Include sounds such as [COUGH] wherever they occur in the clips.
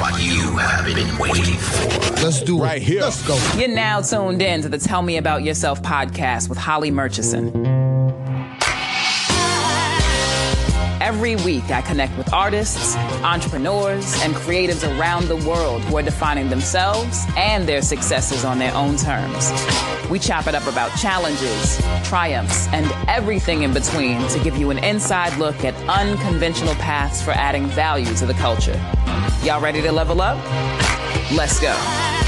what you have been waiting for. Let's do Right here. Let's go. You're now tuned in to the Tell Me About Yourself podcast with Holly Murchison. Every week, I connect with artists, entrepreneurs, and creatives around the world who are defining themselves and their successes on their own terms. We chop it up about challenges, triumphs, and everything in between to give you an inside look at unconventional paths for adding value to the culture. Y'all ready to level up? Let's go.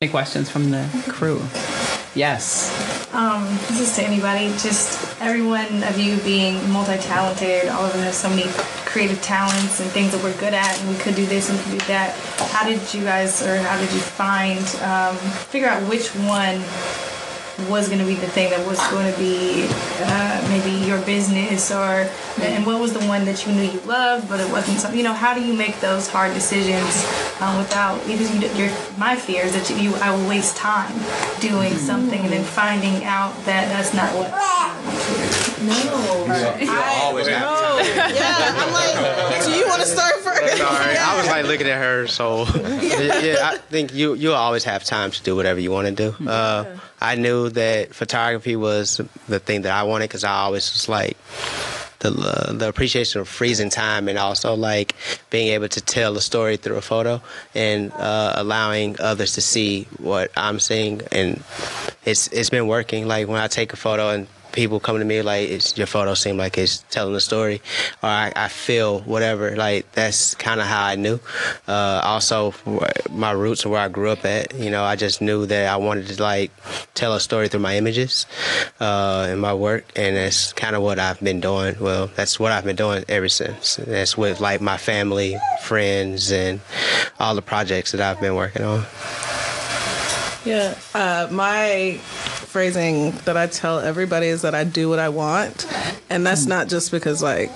Any questions from the crew? Yes. Um, this is to anybody, just every one of you being multi-talented, all of us have so many creative talents and things that we're good at, and we could do this and we could do that. How did you guys, or how did you find, um, figure out which one was going to be the thing that was going to be uh, maybe your business, or and what was the one that you knew you loved, but it wasn't something. You know, how do you make those hard decisions um, without because you, your my fear is that you, you I will waste time doing something and then finding out that that's not what. Always have time. Yeah, I'm like, [LAUGHS] do you want to start first? Sorry, I was like looking at her. So [LAUGHS] yeah, I think you you always have time to do whatever you want to do. Uh, I knew that photography was the thing that I wanted because I always was like the uh, the appreciation of freezing time and also like being able to tell a story through a photo and uh, allowing others to see what I'm seeing and it's it's been working. Like when I take a photo and people come to me like it's your photo seem like it's telling a story or I, I feel whatever like that's kind of how I knew. Uh, also my roots where I grew up at you know I just knew that I wanted to like tell a story through my images uh, and my work and that's kind of what I've been doing. Well that's what I've been doing ever since. That's with like my family friends and all the projects that I've been working on Yeah. Uh, my phrasing that I tell everybody is that I do what I want. And that's not just because, like,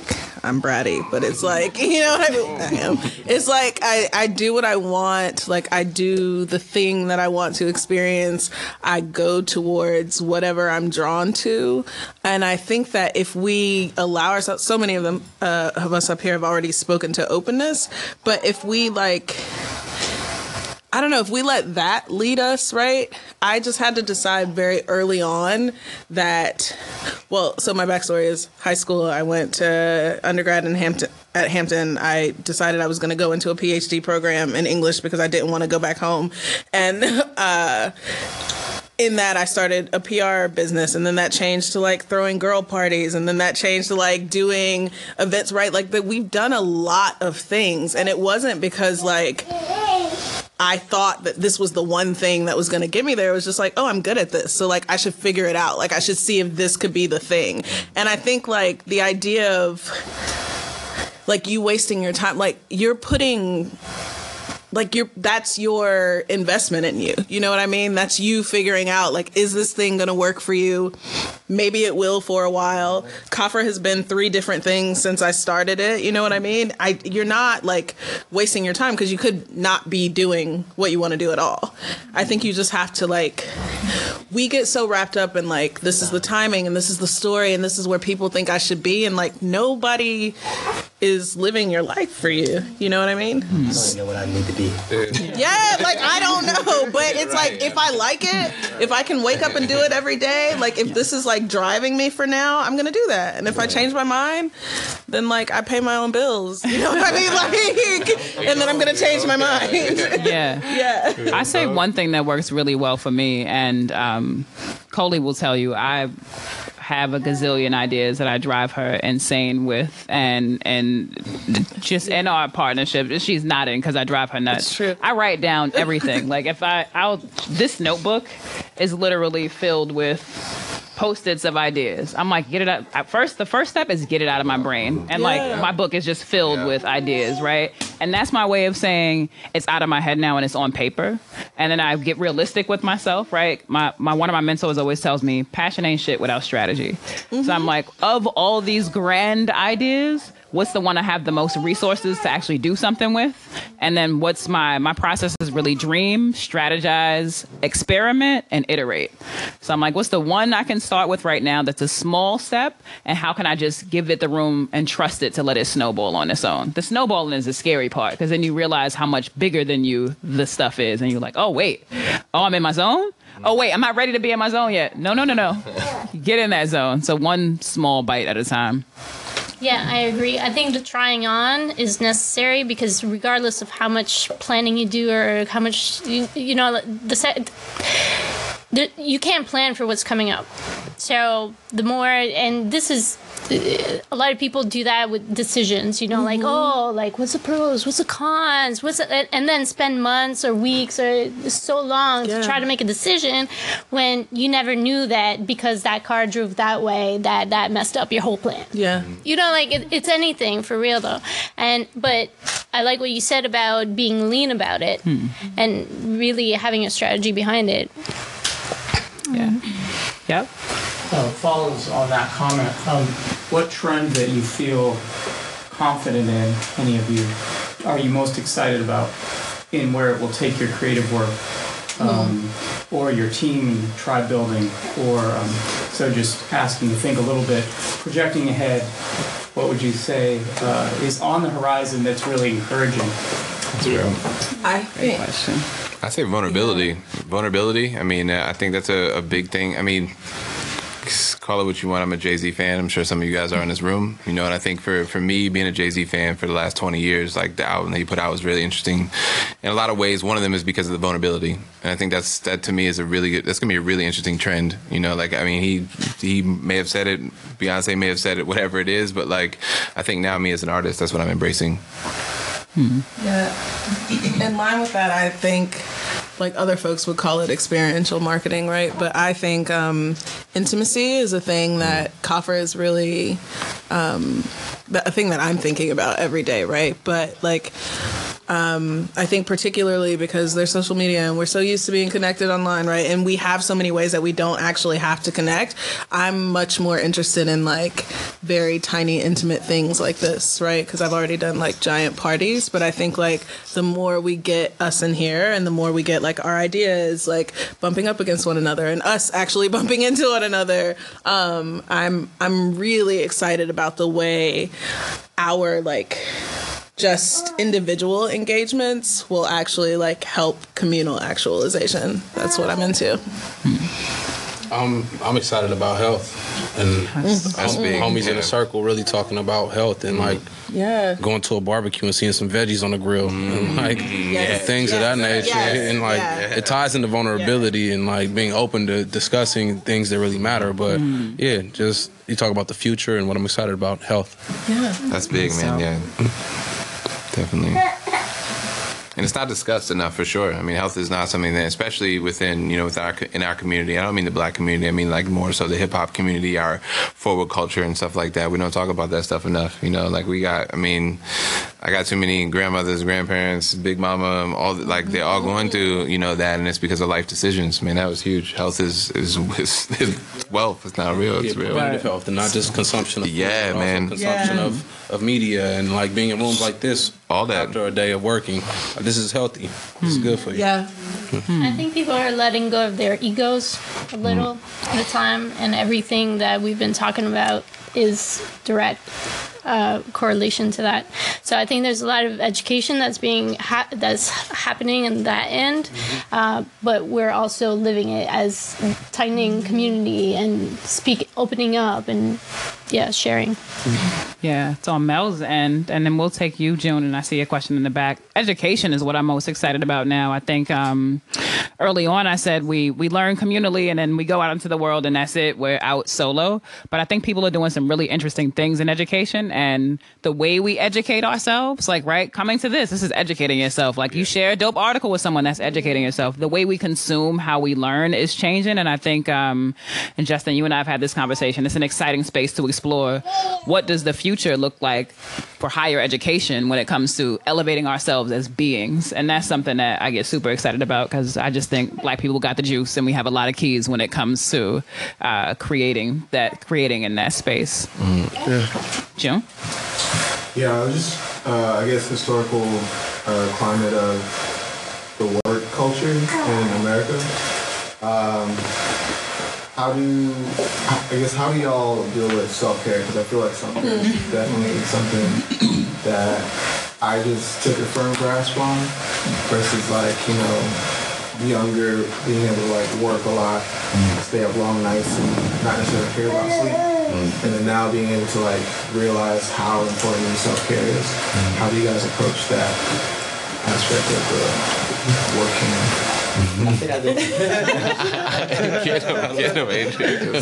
I'm bratty, but it's like, [LAUGHS] you know what I mean? I am. It's like I, I do what I want. Like, I do the thing that I want to experience. I go towards whatever I'm drawn to. And I think that if we allow ourselves, so many of them, uh, of us up here have already spoken to openness, but if we, like, I don't know if we let that lead us, right? I just had to decide very early on that, well, so my backstory is high school. I went to undergrad in Hampton. At Hampton, I decided I was going to go into a PhD program in English because I didn't want to go back home, and uh, in that I started a PR business and then that changed to like throwing girl parties and then that changed to like doing events right like that we've done a lot of things and it wasn't because like I thought that this was the one thing that was going to get me there. It was just like, oh, I'm good at this. So, like, I should figure it out. Like, I should see if this could be the thing. And I think, like, the idea of, like, you wasting your time, like, you're putting like you're that's your investment in you. You know what i mean? That's you figuring out like is this thing going to work for you? Maybe it will for a while. Kafra has been three different things since i started it. You know what i mean? I you're not like wasting your time because you could not be doing what you want to do at all. I think you just have to like we get so wrapped up in like this is the timing and this is the story and this is where people think i should be and like nobody is living your life for you you know what i mean I don't know what I need to be yeah, like I don't know, but it's like if I like it, if I can wake up and do it every day, like if this is like driving me for now, I'm gonna do that. And if I change my mind, then like I pay my own bills. You know what I mean? [LAUGHS] Like, and then I'm gonna change my mind. [LAUGHS] Yeah. yeah. I say one thing that works really well for me, and um, Coley will tell you, I have a gazillion ideas that I drive her insane with, and and just in our partnership, she's nodding because I drive her nuts. I write down everything. like if I, I'll this notebook is literally filled with post-its of ideas. I'm like, get it up. At first, the first step is get it out of my brain, and Yeah. like my book is just filled with ideas, right? And that's my way of saying it's out of my head now and it's on paper. And then I get realistic with myself, right? My my one of my mentors always tells me, passion ain't shit without strategy. So I'm mm-hmm. like, of all these grand ideas. What's the one I have the most resources to actually do something with, and then what's my my process is really dream, strategize, experiment, and iterate. So I'm like, what's the one I can start with right now that's a small step, and how can I just give it the room and trust it to let it snowball on its own? The snowballing is the scary part because then you realize how much bigger than you the stuff is, and you're like, oh wait, oh I'm in my zone. Oh wait, I'm not ready to be in my zone yet. No, no, no, no. [LAUGHS] Get in that zone. So one small bite at a time. Yeah, I agree. I think the trying on is necessary because regardless of how much planning you do or how much you, you know the set the, you can't plan for what's coming up. So the more and this is a lot of people do that with decisions, you know, mm-hmm. like oh, like what's the pros, what's the cons, what's the, and then spend months or weeks or so long yeah. to try to make a decision when you never knew that because that car drove that way that that messed up your whole plan. Yeah, you know, like it, it's anything for real though, and but I like what you said about being lean about it hmm. and really having a strategy behind it. Yeah. Yep uh, follows on that comment. Um, what trend that you feel confident in, any of you, are you most excited about in where it will take your creative work? Um, or your team tribe building, or um, so just asking to think a little bit, projecting ahead, what would you say uh, is on the horizon that's really encouraging? That's real. I think. I say vulnerability. Yeah. Vulnerability. I mean, uh, I think that's a, a big thing. I mean, call it what you want. I'm a Jay Z fan. I'm sure some of you guys are in this room. You know, and I think for for me, being a Jay Z fan for the last 20 years, like the album that he put out was really interesting. In a lot of ways, one of them is because of the vulnerability, and I think that's that to me is a really good. That's gonna be a really interesting trend. You know, like I mean, he he may have said it, Beyonce may have said it, whatever it is, but like I think now me as an artist, that's what I'm embracing. Hmm. Yeah. In line with that, I think like other folks would call it experiential marketing, right? But I think um, intimacy is a thing that Coffer is really um, a thing that I'm thinking about every day, right? But like um, I think particularly because there's social media and we're so used to being connected online, right? And we have so many ways that we don't actually have to connect. I'm much more interested in like very tiny, intimate things like this, right? Because I've already done like giant parties, but I think like the more we get us in here and the more we get like our ideas like bumping up against one another and us actually [LAUGHS] bumping into one another, um, I'm I'm really excited about the way our like just individual engagements will actually like help communal actualization. That's what I'm into. I'm I'm excited about health and that's big. homies in a circle really talking about health and like yeah going to a barbecue and seeing some veggies on the grill mm. and like yes. things yes. of that nature yes. and like yeah. it ties into vulnerability yeah. and like being open to discussing things that really matter but mm. yeah just you talk about the future and what I'm excited about health yeah that's big man yeah Definitely. And it's not discussed enough for sure. I mean, health is not something that, especially within you know, with our in our community. I don't mean the black community. I mean like more so the hip hop community, our forward culture and stuff like that. We don't talk about that stuff enough. You know, like we got. I mean, I got too many grandmothers, grandparents, big mama, all like they're all going through you know that, and it's because of life decisions. Man, that was huge. Health is is, is, is wealth. It's not real. It's yeah, real. Preventative health, and not just consumption. of Yeah, man. Consumption yeah. of of media and like being in rooms like this all that after a day of working. This is healthy. It's good for you. Yeah. I think people are letting go of their egos a little at a time, and everything that we've been talking about is direct uh, correlation to that. So I think there's a lot of education that's being ha- that's happening in that end, mm-hmm. uh, but we're also living it as tightening community and speak, opening up, and yeah, sharing. Yeah, it's on Mel's end, and then we'll take you, June. And I see a question in the back. Education is what I'm most excited about now. I think um, early on I said we we learn communally, and then we go out into the world, and that's it. We're out solo. But I think people are doing some really interesting things in education, and the way we educate ourselves, like right, coming to this, this is educating yourself. Like you share a dope article with someone, that's educating yourself. The way we consume, how we learn, is changing, and I think, um, and Justin, you and I have had this conversation. It's an exciting space to explore explore what does the future look like for higher education when it comes to elevating ourselves as beings and that's something that i get super excited about because i just think black people got the juice and we have a lot of keys when it comes to uh, creating that creating in that space mm, yeah. june Yeah, I was just, uh, I guess, historical uh, climate of the work culture in America. Um, how do, I guess, how do y'all deal with self care? Because I feel like something care is definitely something that I just took a firm grasp on versus like, you know, younger, being able to like work a lot, hmm. stay up long nights, and not necessarily care about sleep. Hmm. And then now being able to like realize how important self care is. How do you guys approach that aspect of the working? I think I did. Get him, get him, Adrian.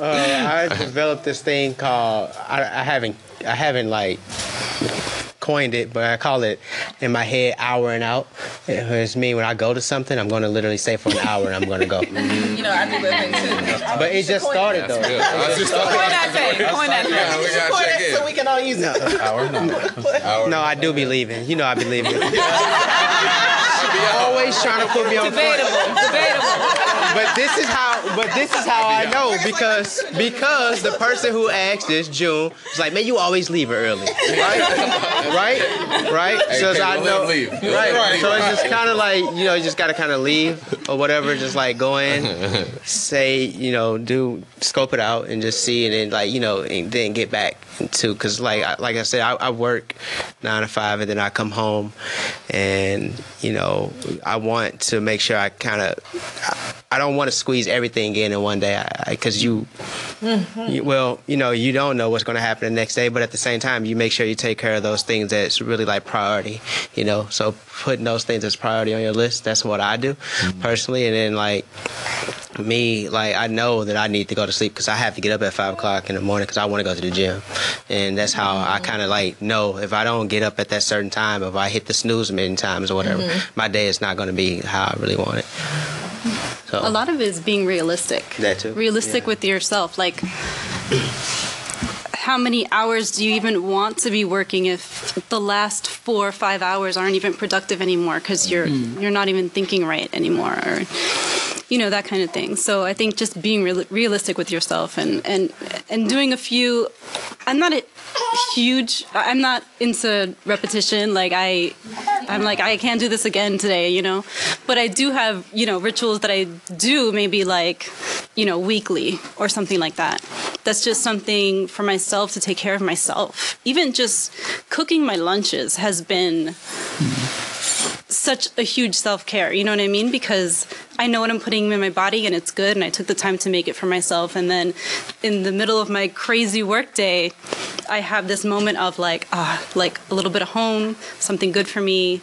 uh, I developed this thing called I, I haven't I haven't like coined it, but I call it in my head hour and out. It's me when I go to something, I'm going to literally say for an hour and I'm going to go. You know, I do that thing too. But it just started though. Good. I was just talking- Coin that thing. Coin that Yeah, we thing. gotta Coin check it so we can all use it. Hour, no. [LAUGHS] Hour. No, I do be leaving. You know I be leaving. [LAUGHS] Always trying to put me on point. But this is how. But this is how I know because because the person who asked this June was like, man, you always leave her early, right? right? Right? Hey, so okay, I know. leave. Right. Right, So it's just kind of like you know, you just gotta kind of leave or whatever. Just like go in, [LAUGHS] say you know, do scope it out and just see, and then like you know, and then get back to because like I- like I said, I, I work nine to five, and then I come home, and you know, I want to make sure I kind of. I don't want to squeeze everything in in one day because you, mm-hmm. you, well, you know, you don't know what's going to happen the next day, but at the same time, you make sure you take care of those things that's really like priority, you know. So putting those things as priority on your list, that's what I do mm-hmm. personally, and then like me, like I know that I need to go to sleep because I have to get up at five o'clock in the morning because I want to go to the gym, and that's how I kind of like know if I don't get up at that certain time, if I hit the snooze many times or whatever, Mhm. my day is not going to be how I really want it. So A lot of it is being realistic. That too. Realistic with yourself. Like, how many hours do you even want to be working if the last four or five hours aren't even productive anymore because you're Mm. you're not even thinking right anymore or you know that kind of thing. So i think just being real, realistic with yourself and and and doing a few i'm not a huge i'm not into repetition. Like i i'm like i can't do this again today you know? But i do have you know rituals that i do maybe like you know weekly or something like that. That's just something for myself to take care of myself. Even just cooking my lunches has been hmm. Such a huge self care. You know what I mean? Because I know what I'm putting in my body and it's good, and I took the time to make it for myself. And then in the middle of my crazy work day, I have this moment of like, ah, like a little bit of home, something good for me,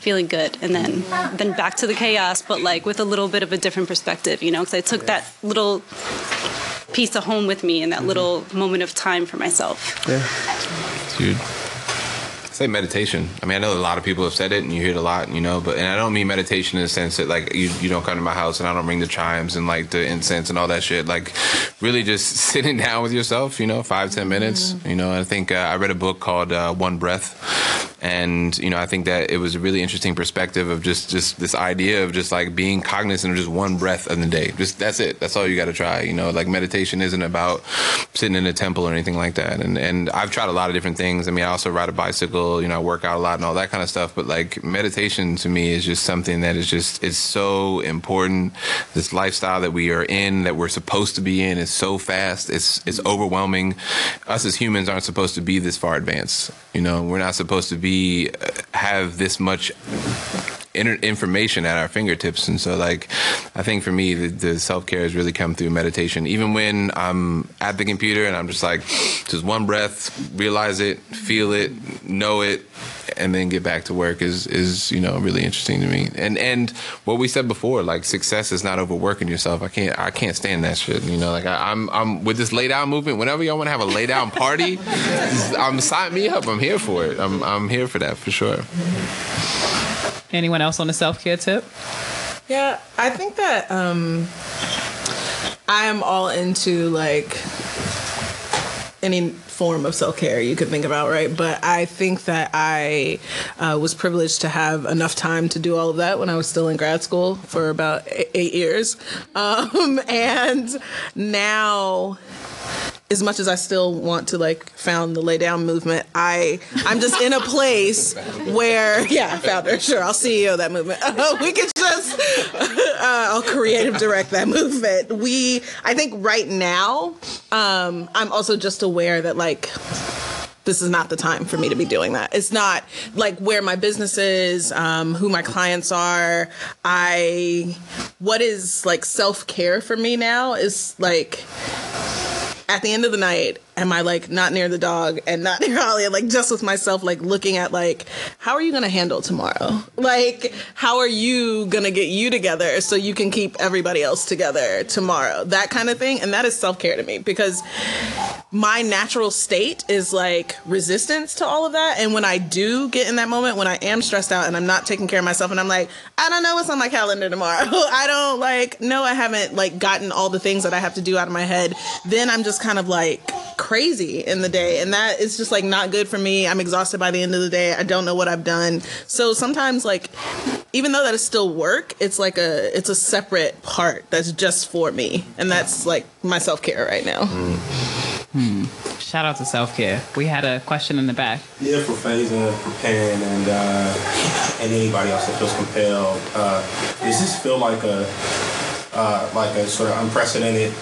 feeling good, and then then back to the chaos, but like with a little bit of a different perspective, you know? Because I took that little piece of home with me and that little moment of time for myself. Yeah, dude. Say meditation. I mean, I know a lot of people have said it, and you hear it a lot, you know. But and I don't mean meditation in the sense that like you you don't come to my house and I don't ring the chimes and like the incense and all that shit. Like, really just [LAUGHS] sitting down with yourself, you know, five ten minutes. You know, I think uh, I read a book called uh, One Breath, and you know, I think that it was a really interesting perspective of just just this idea of just like being cognizant of just one breath of the day. Just that's it. That's all you got to try. You know, like meditation isn't about sitting in a temple or anything like that. And and I've tried a lot of different things. I mean, I also ride a bicycle. You know, I work out a lot and all that kind of stuff. But like meditation to me is just something that is just it's so important. This lifestyle that we are in, that we're supposed to be in, is so fast. It's it's overwhelming. Us as humans aren't supposed to be this far advanced. You know, we're not supposed to be uh, have this much information at our fingertips. And so, like, I think for me, the, the self care has really come through meditation. Even when I'm at the computer and I'm just like, just one breath, realize it, feel it, know it, and then get back to work is is you know really interesting to me. And and what we said before, like success is not overworking yourself. I can't I can't stand that shit. You know, like I, I'm I'm with this lay down movement. Whenever y'all want to have a lay down party, [LAUGHS] I'm sign me up. I'm here for it. I'm I'm here for that for sure. Anyone else on the self care tip? Yeah, I think that um, I am all into like any form of self care you could think about, right? But I think that I uh, was privileged to have enough time to do all of that when I was still in grad school for about eight, years. [LAUGHS] Um, and now as much as I still want to like found the lay down movement, I I'm just in a place [LAUGHS] where yeah, founder, sure, I'll CEO that movement. Uh, [LAUGHS] we can just [LAUGHS] uh, I'll creative direct that movement. We I think right now, um, I'm also just aware that like this is not the time for me to be doing that. It's not like where my business is, um, who my clients are. I, what is like self care for me now is like at the end of the night, am I like not near the dog and not [LAUGHS] near Holly and like just with myself, like looking at like, how are you gonna handle tomorrow? [LAUGHS] Like, how are you gonna get you together so you can keep everybody else together tomorrow? That kind of thing. And that is self care to me because my natural state is like resistance to all of that. And when I do get in that moment, when I am stressed out and I'm not taking care of myself and I'm like, I don't know what's on my calendar tomorrow. [LAUGHS] I don't like, no, I haven't like gotten all the things that I have to do out of my head. Then I'm just kind of like crazy in the day. And that is just like not good for me. I'm exhausted by the end of the day. I don't know what I've done. So sometimes like, even though that is still work, it's like a, it's a separate part that's just for me. And that's like my self care right now. Hmm. Shout out to self care. We had a question in the back. Yeah, for phasing, for Pan, and uh, and anybody else that feels compelled. Uh, does this feel like a uh, like a sort of unprecedented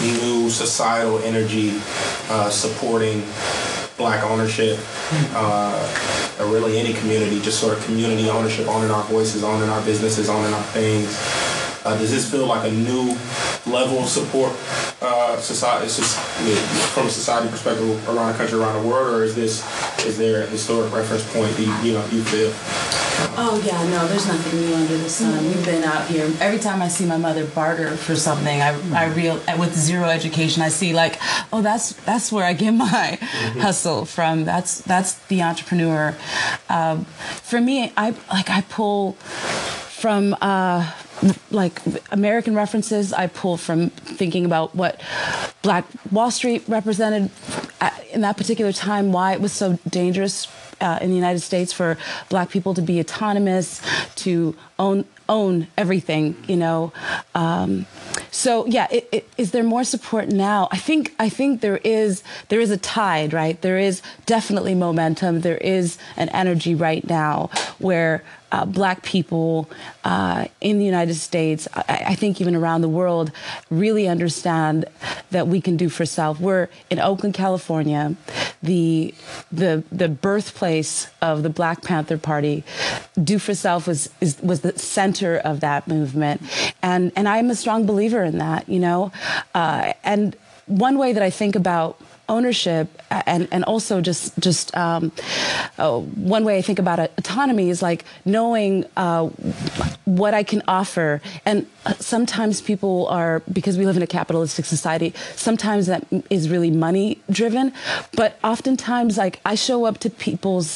new societal energy uh, supporting black ownership, uh, or really any community, just sort of community ownership, owning our voices, owning our businesses, owning our things. Uh, does this feel like a new level of support uh, society from a society perspective around the country, around the world, or is this is there a historic reference point that you, you know you feel? Oh yeah, no, there's nothing new under the sun. We've been out here. Every time I see my mother barter for something, I, I real with zero education, I see like, oh, that's that's where I get [LAUGHS] my hustle from. That's that's the entrepreneur. Um, for me, I like I pull from uh, like American references. I pull from thinking about what Black Wall Street represented in that particular time, why it was so dangerous uh, in the United States for Black people to be autonomous, to own own everything, you know. Um, so yeah, it, it, is there more support now? I think I think there is there is a tide, right? There is definitely momentum. There is an energy right now where uh, black people uh, in the United States, I, I, think even around the world, really understand that we can do for self. We're in Oakland, California, the the the birthplace of the Black Panther Party. Do for self was is, was the center of that movement, and and I'm a strong believer in that. You know, uh, and one way that I think about ownership and and also just just um, uh, one way I think about autonomy is like knowing uh, what I can offer. And uh, sometimes people are because we live in a capitalistic society sometimes that is really money driven but oftentimes like I show up to people's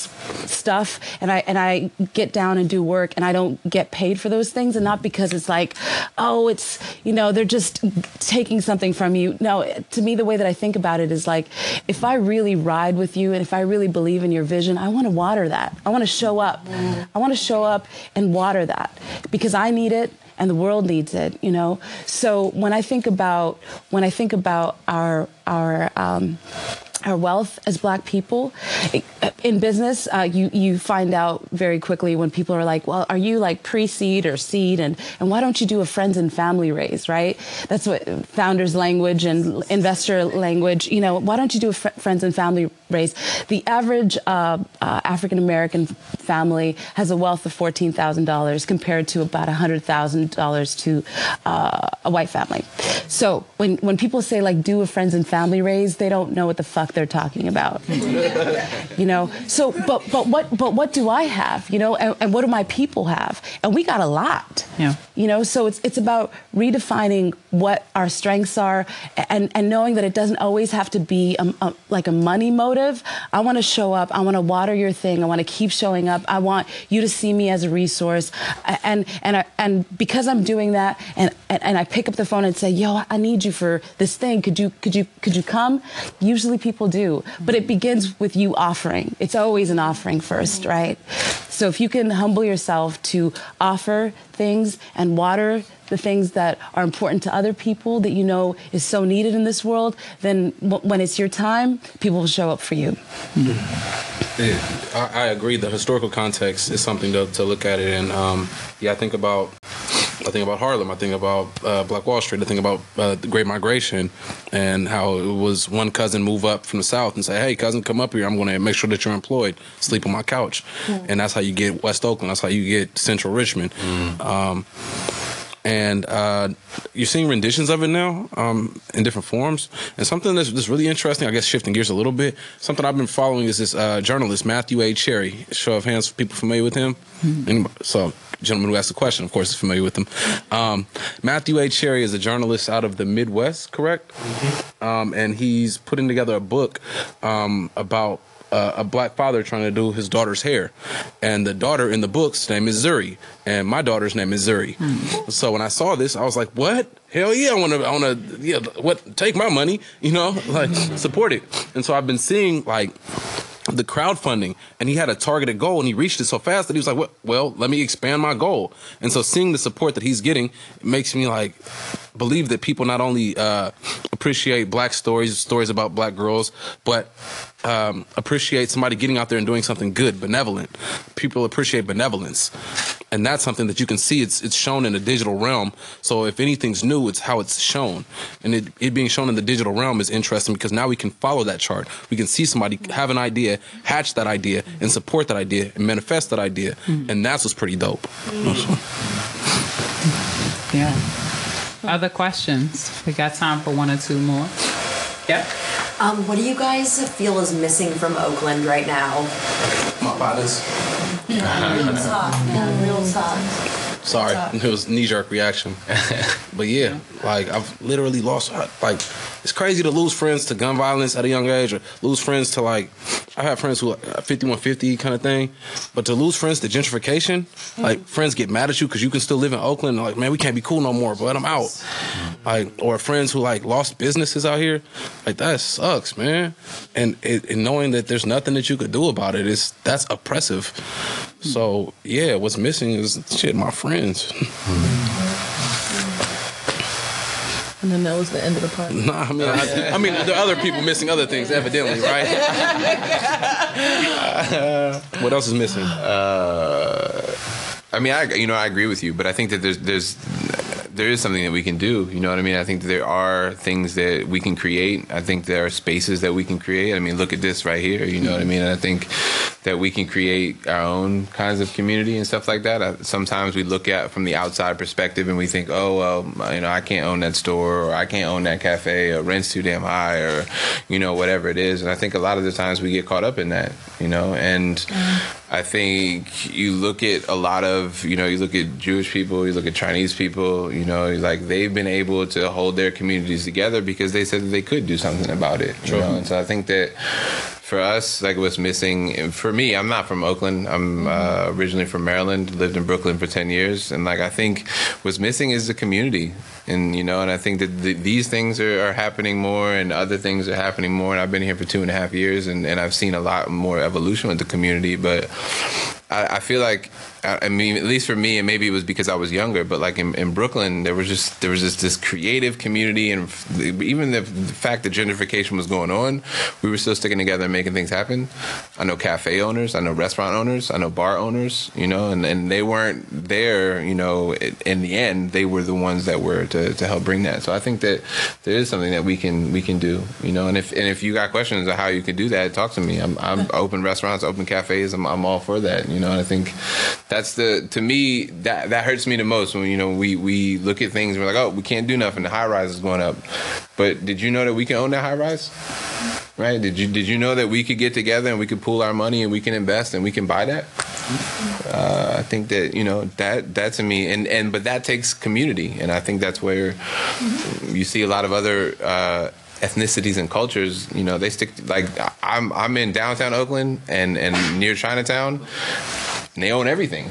stuff and I and I get down and do work and I don't get paid for those things and not because it's like oh it's you know they're just taking something from you. No to me the way that I think about it is like if I really ride with you and if I really believe in your vision I want to water that. I want to show up. I want to show up and water that because I need it and the world needs it you know? So when i think about when i think about our our um, our wealth as black people. In business uh, you you find out very quickly when people are like well are you like pre-seed or seed? And and why don't you do a friends and family raise right? That's what founders language and investor language you know why don't you do a fr- friends and family raise? The average uh, uh, African American family has a wealth of $14,000 compared to about $100,000 to uh, a white family so when when people say like do a friends and family raise they don't know what the fuck they're talking about. [LAUGHS] you know, so but but what but what do I have? You know, and, and what do my people have? And we got a lot. Yeah. You know, so it's it's about redefining what our strengths are and and knowing that it doesn't always have to be a, a, like a money motive. I want to show up. I want to water your thing. I want to keep showing up. I want you to see me as a resource. And and I, and because I'm doing that, and, and and I pick up the phone and say, "Yo, I need you for this thing. Could you could you could you come?" Usually people do, but it begins with you offering. It's always an offering first, right? So if you can humble yourself to offer things and water, the things that are important to other people that you know is so needed in this world, then w- when it's your time, people will show up for you. Yeah, I, I agree. The historical context is something to, to look at it, and um, yeah, I think about I think about Harlem. I think about uh, Black Wall Street. I think about uh, the Great Migration and how it was one cousin move up from the South and say, "Hey, cousin, come up here. I'm going to make sure that you're employed. Sleep on my couch." And that's how you get West Oakland. That's how you get Central Richmond. Um, and uh, you're seeing renditions of it now um, in different forms. And something that's, that's really interesting, I guess, shifting gears a little bit. Something I've been following is this uh, journalist Matthew A. Cherry. Show of hands, for people familiar with him. Anybody? So, gentleman who asked the question, of course, is familiar with him. Um, Matthew A. Cherry is a journalist out of the Midwest, correct? Um, and he's putting together a book um, about uh, a black father trying to do his daughter's hair, and the daughter in the book's name is Zuri, and my daughter's name is Zuri. So when I saw this, I was like, "What? Hell yeah! I want to, I want to, yeah. What? Take my money, you know, [LAUGHS] like support it." And so I've been seeing like the crowdfunding and he had a targeted goal and he reached it so fast that he was like "What- well let me expand my goal and so seeing the support that he's getting makes me like believe that people not only uh, appreciate black stories stories about black girls but um, appreciate somebody getting out there and doing something good benevolent. People appreciate benevolence. And that's something that you can see. It's it's shown in the digital realm. So if anything's new it's how it's shown. And it, it being shown in the digital realm is interesting because now we can follow that chart. We can see somebody have an idea hatch that idea and support that idea and manifest that idea. And that's what's pretty dope. Yeah. Other questions? We got time for one or two more. Yep. Um, what do you guys feel is missing from Oakland right now? my bodies Real talk, man. Real talk. Sorry, [LAUGHS] it was knee jerk reaction. [LAUGHS] but yeah, like I've literally lost. Like it's crazy to lose friends to gun violence at a young age, or lose friends to like. I have friends who like uh, fifty one fifty kind of thing, but to lose friends to gentrification, mm. like friends get mad at you because you can still live in Oakland. And like man, we can't be cool no more, but I'm out. Mm. Like or friends who like lost businesses out here, like that sucks, man. And it, and knowing that there's nothing that you could do about it is that's oppressive. Mm. So yeah, what's missing is shit, my friends. And then that was the end of the party. [LAUGHS] Nah, I mean, I, I mean, there are other people missing other things, evidently, right? [LAUGHS] what else is missing? Uh, I mean, I you know I agree with you, but I think that there's there's there is something that we can do. You know what I mean? I think there are things that we can create. I think there are spaces that we can create. I mean, look at this right here. You know what I mean? And I think that we can create our own kinds of community and stuff like that. I, sometimes we look at from the outside perspective and we think, oh well, you know, I can't own that store or I can't own that cafe or rent's too damn high or you know whatever it is. And I think a lot of the times we get caught up in that. You know, and mm-hmm. I think you look at a lot of, you know, you look at Jewish people, you look at Chinese people, you know, like they've been able to hold their communities together because they said that they could do something about it. You know? And so I think that for us, like what's missing, for me, I'm not from Oakland. I'm uh, originally from Maryland, lived in Brooklyn for 10 years. And like, I think what's missing is the community. And, you know, and I think that th- these things are, are happening more and other things are happening more. And I've been here for two and a half years and, and I've seen a lot more evolution with the community. But I, I feel like I I mean, at least for me, and maybe it was because I was younger, but like in, in Brooklyn, there was just there was just this creative community, and f- even the, the fact that gentrification was going on, we were still sticking together and making things happen. I know cafe owners, I know restaurant owners, I know bar owners, you know, and, and they weren't there, you know. In the end, they were the ones that were to, to help bring that. So I think that there is something that we can we can do, you know. And if and if you got questions on how you can do that, talk to me. I'm I'm [LAUGHS] open restaurants, open cafes. I'm I'm all for that, you know. And I think that's the to me that that hurts me the most when you know we we look at things and we're like, oh, we can't do nothing. The high rise is going up, but did you know that we can own that high rise? Right? Did you did you know that we could get together and we could pool our money and we can invest and we can buy that? Uh, I think that you know that that to me and and but that takes community and I think that's where you see a lot of other. Uh, ethnicities and cultures you know they stick like i'm i'm in downtown oakland and and near chinatown and they own everything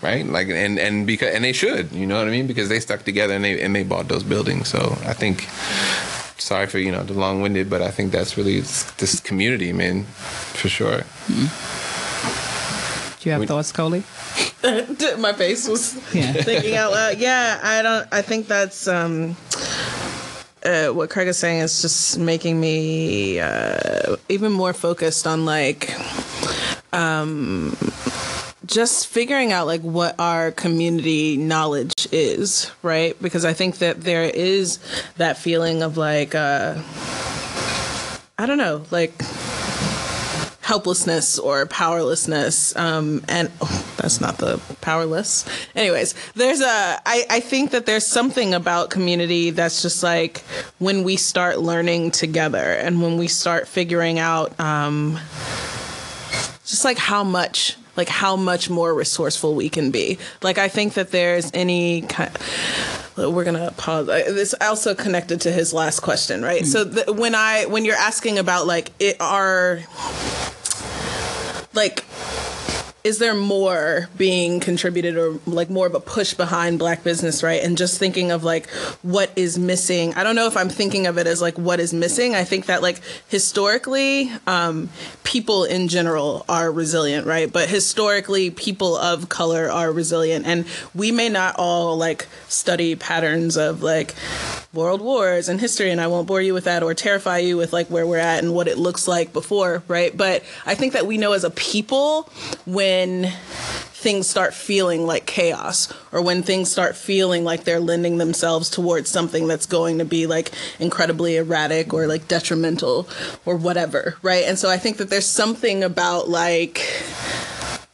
right like and and because and they should you know what i mean because they stuck together and they and they bought those buildings so i think sorry for you know the long-winded but i think that's really this community man for sure Do you have thoughts, Coley? [LAUGHS] my face was [LAUGHS] Yeah. thinking out loud. Yeah, I don't. I think that's um, uh, what Craig is saying is just making me uh, even more focused on like um, just figuring out like what our community knowledge is, right? Because I think that there is that feeling of like uh, I don't know, like helplessness or powerlessness um and oh, that's not the powerless anyways there's a I, I think that there's something about community that's just like when we start learning together and when we start figuring out um just like how much like how much more resourceful we can be. Like i think that there's any kind we're gonna pause. This also connected to his last question right? So the, when i when you're asking about like it are like is there more being contributed or like more of a push behind black business right? And just thinking of like what is missing. I don't know if i'm thinking of it as like what is missing. I think that like historically um, people in general are resilient right? But historically people of color are resilient. And we may not all like study patterns of like world wars and history and i won't bore you with that or terrify you with like where we're at and what it looks like before right? But i think that we know as a people when things start feeling like chaos or when things start feeling like they're lending themselves towards something that's going to be like incredibly erratic or like detrimental or whatever right? And so i think that there's something about like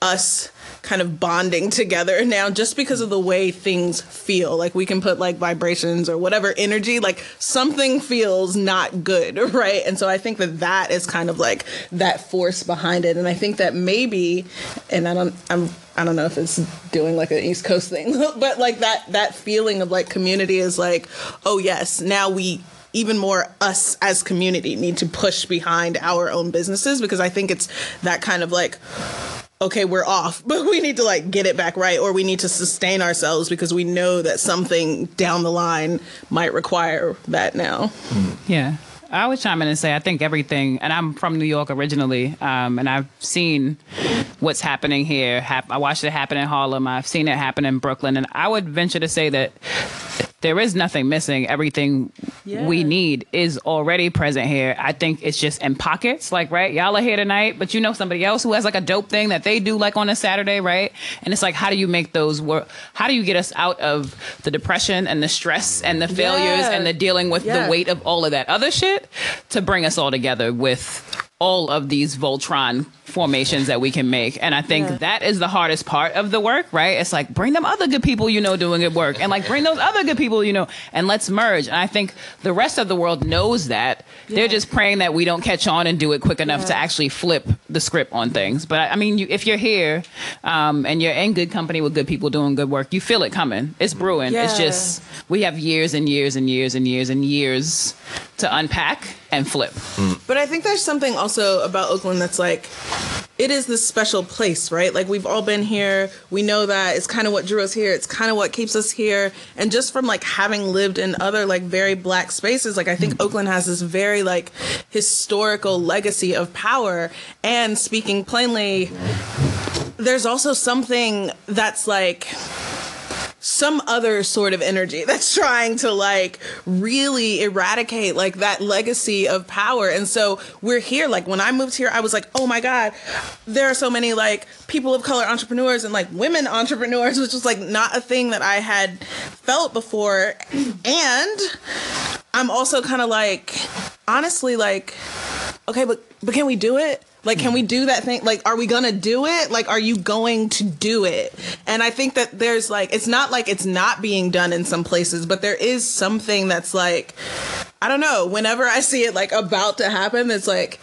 us kind of bonding together [LAUGHS] now just because of the way things feel. Like we can put like vibrations or whatever energy like something feels not good [LAUGHS] right? And so i think that that is kind of like that force behind it. And i think that maybe and i don't i'm I don't know if it's doing like an East Coast thing, [LAUGHS] but like that that feeling of like community is like, oh yes, now we even more us as community need to push behind our own businesses because I think it's that kind of like okay, we're off, [LAUGHS] but we need to like get it back right or we need to sustain ourselves because we know that something down the line might require that now. Yeah. I would chime in and say I think everything, and I'm from New York originally, um, and I've seen what's happening here. Hap- I watched it happen in Harlem. I've seen it happen in Brooklyn, and I would venture to say that there is nothing missing. Everything we need is already present here. I think it's just in pockets. Like, right, y'all are here tonight, but you know somebody else who has like a dope thing that they do like on a Saturday, right? And it's like, how do you make those work? How do you get us out of the depression and the stress and the failures Yeah. and the dealing with Yeah. the weight of all of that other shit to bring us all together with all of these Voltron formations that we can make. And I think Yeah. that is the hardest part of the work, right? It's like bring them other good people you know doing good work and like bring those other good people you know and let's merge. And I think the rest of the world knows that. They're just praying that we don't catch on and do it quick enough to actually flip the script on things. But I mean, you, if you're here um, and you're in good company with good people doing good work, you feel it coming. It's brewing. It's just we have years and years and years and years and years to unpack and flip. But I think there's something also about Oakland that's like, it is this special place, right? Like we've all been here. We know that it's kind of what drew us here. It's kind of what keeps us here. And just from like having lived in other like very black spaces, like I think hmm. Oakland has this very like historical legacy of power. And speaking plainly, there's also something that's like some other sort of energy [LAUGHS] that's trying to like really eradicate like that legacy of power. And so we're here. Like when I moved here, I was like, oh my God, there are so many like people of color entrepreneurs and like women [LAUGHS] entrepreneurs, which was like not a thing that I had felt before. And I'm also kind of like, honestly, like, okay, but but can we do it? Like, can we do that thing? Like, are we gonna do it? Like, are you going to do it? And I think that there's like, it's not like it's not being done in some places, but there is something that's like, I don't know. Whenever I see it like about to happen, it's like,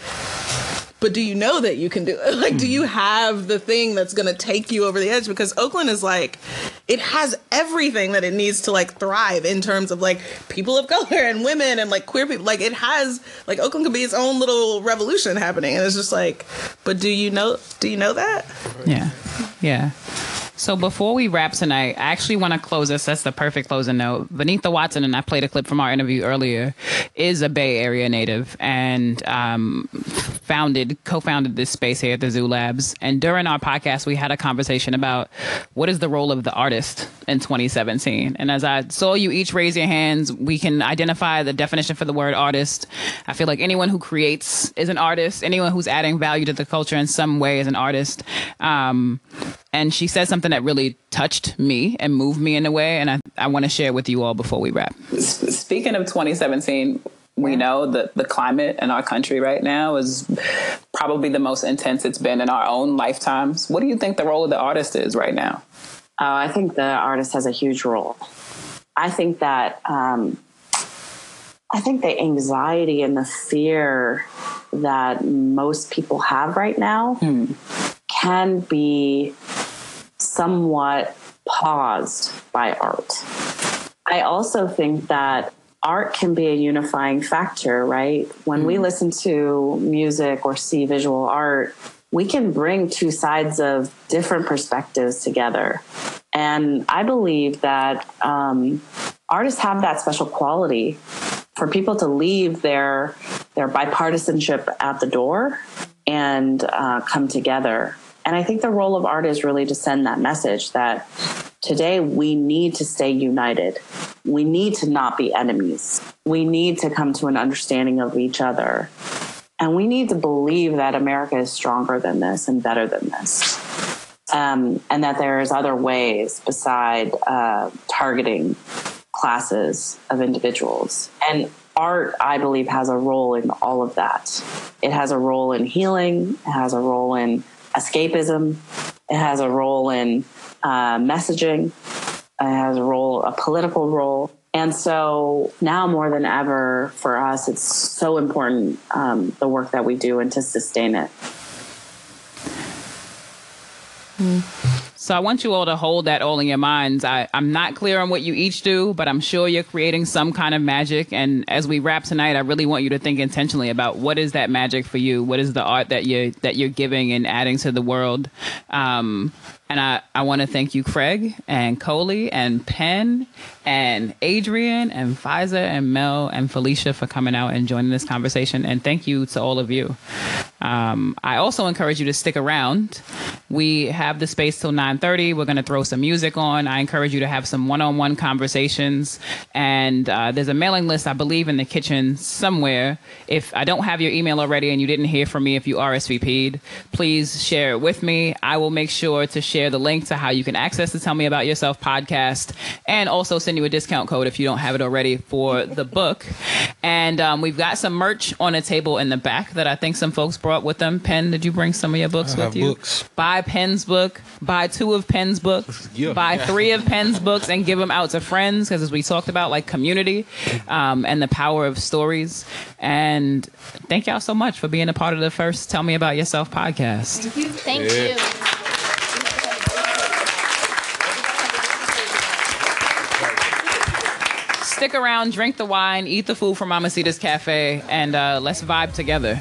but do you know that you can do it? [LAUGHS] Like, do you hmm. have the thing that's gonna take you over the edge? Because Oakland is like, it has everything that it needs to like thrive in terms of like people of [LAUGHS] color and women and like queer people. Like, it has like Oakland could be its own little revolution happening, and it's just like, but do you know? Do you know that? Yeah. Yeah. So before we wrap tonight, I actually want to close this. That's the perfect closing note. Vanitha Watson, and I played a clip from our interview earlier, is a Bay Area native and um, founded, co-founded this space here at the Zoo Labs. And during our podcast, we had a conversation about what is the role of the artist in 2017. And as I saw you each raise your hands, we can identify the definition for the word artist. I feel like anyone who creates is an artist. Anyone who's adding value to the culture in some way is an artist. Um, and she said something that really touched me and moved me in a way, and I, I want to share with you all before we wrap. Speaking of 2017, we know that the climate in our country right now is probably the most intense it's been in our own lifetimes. What do you think the role of the artist is right now? Uh, I think the artist has a huge role. I think that um, I think the anxiety and the fear that most people have right now can be somewhat paused by art. I also think that art can be a unifying factor, right? When we listen to music or see visual art, we can bring two sides of different perspectives together. And I believe that um, artists have that special quality for people to leave their their bipartisanship at the door and uh, come together. And I think the role of art is really to send that message that today we need to stay united. We need to not be enemies. We need to come to an understanding of each other. And we need to believe that America is stronger than this and better than this. Um, and that there's other ways beside uh, targeting classes of individuals. And art, I believe, has a role in all of that. It has a role in healing, it has a role in escapism, it has a role in uh, messaging, it has a role, a political role. And so now more than ever for us, it's so important um, the work that we do and to sustain it. So I want you all to hold that all in your minds. I, I'm not clear on what you each do, but I'm sure you're creating some kind of magic. And as we wrap tonight, I really want you to think intentionally about what is that magic for you? What is the art that you're that you're giving and adding to the world? Um, and I, I want to thank you, Craig and Coley and Penn and Adrian and Fiza and Mel and Felicia for coming out and joining this conversation. And thank you to all of you. Um, I also encourage you to stick around. We have the space till 9:30. We're going to throw some music on. I encourage you to have some one-on-one conversations. And uh, there's a mailing list, I believe, in the kitchen somewhere. If I don't have your email already and you didn't hear from me, if you RSVP'd, please share it with me. I will make sure to share the link to how you can access the Tell Me About Yourself podcast, and also send you a discount code if you don't have it already for the book. And um, we've got some merch on a table in the back that I think some folks brought with them. Penn, did you bring some of your books I with have you? books. Buy Penn's book, buy two of Penn's books, [LAUGHS] Yeah. buy three of Penn's books, and give them out to friends because as we talked about, like community um, and the power of stories. And thank y'all so much for being a part of the first Tell Me About Yourself podcast. Thank you. Thank Yeah. you. Stick around, drink the wine, eat the food from Mamacita's Cafe, and uh, let's vibe together.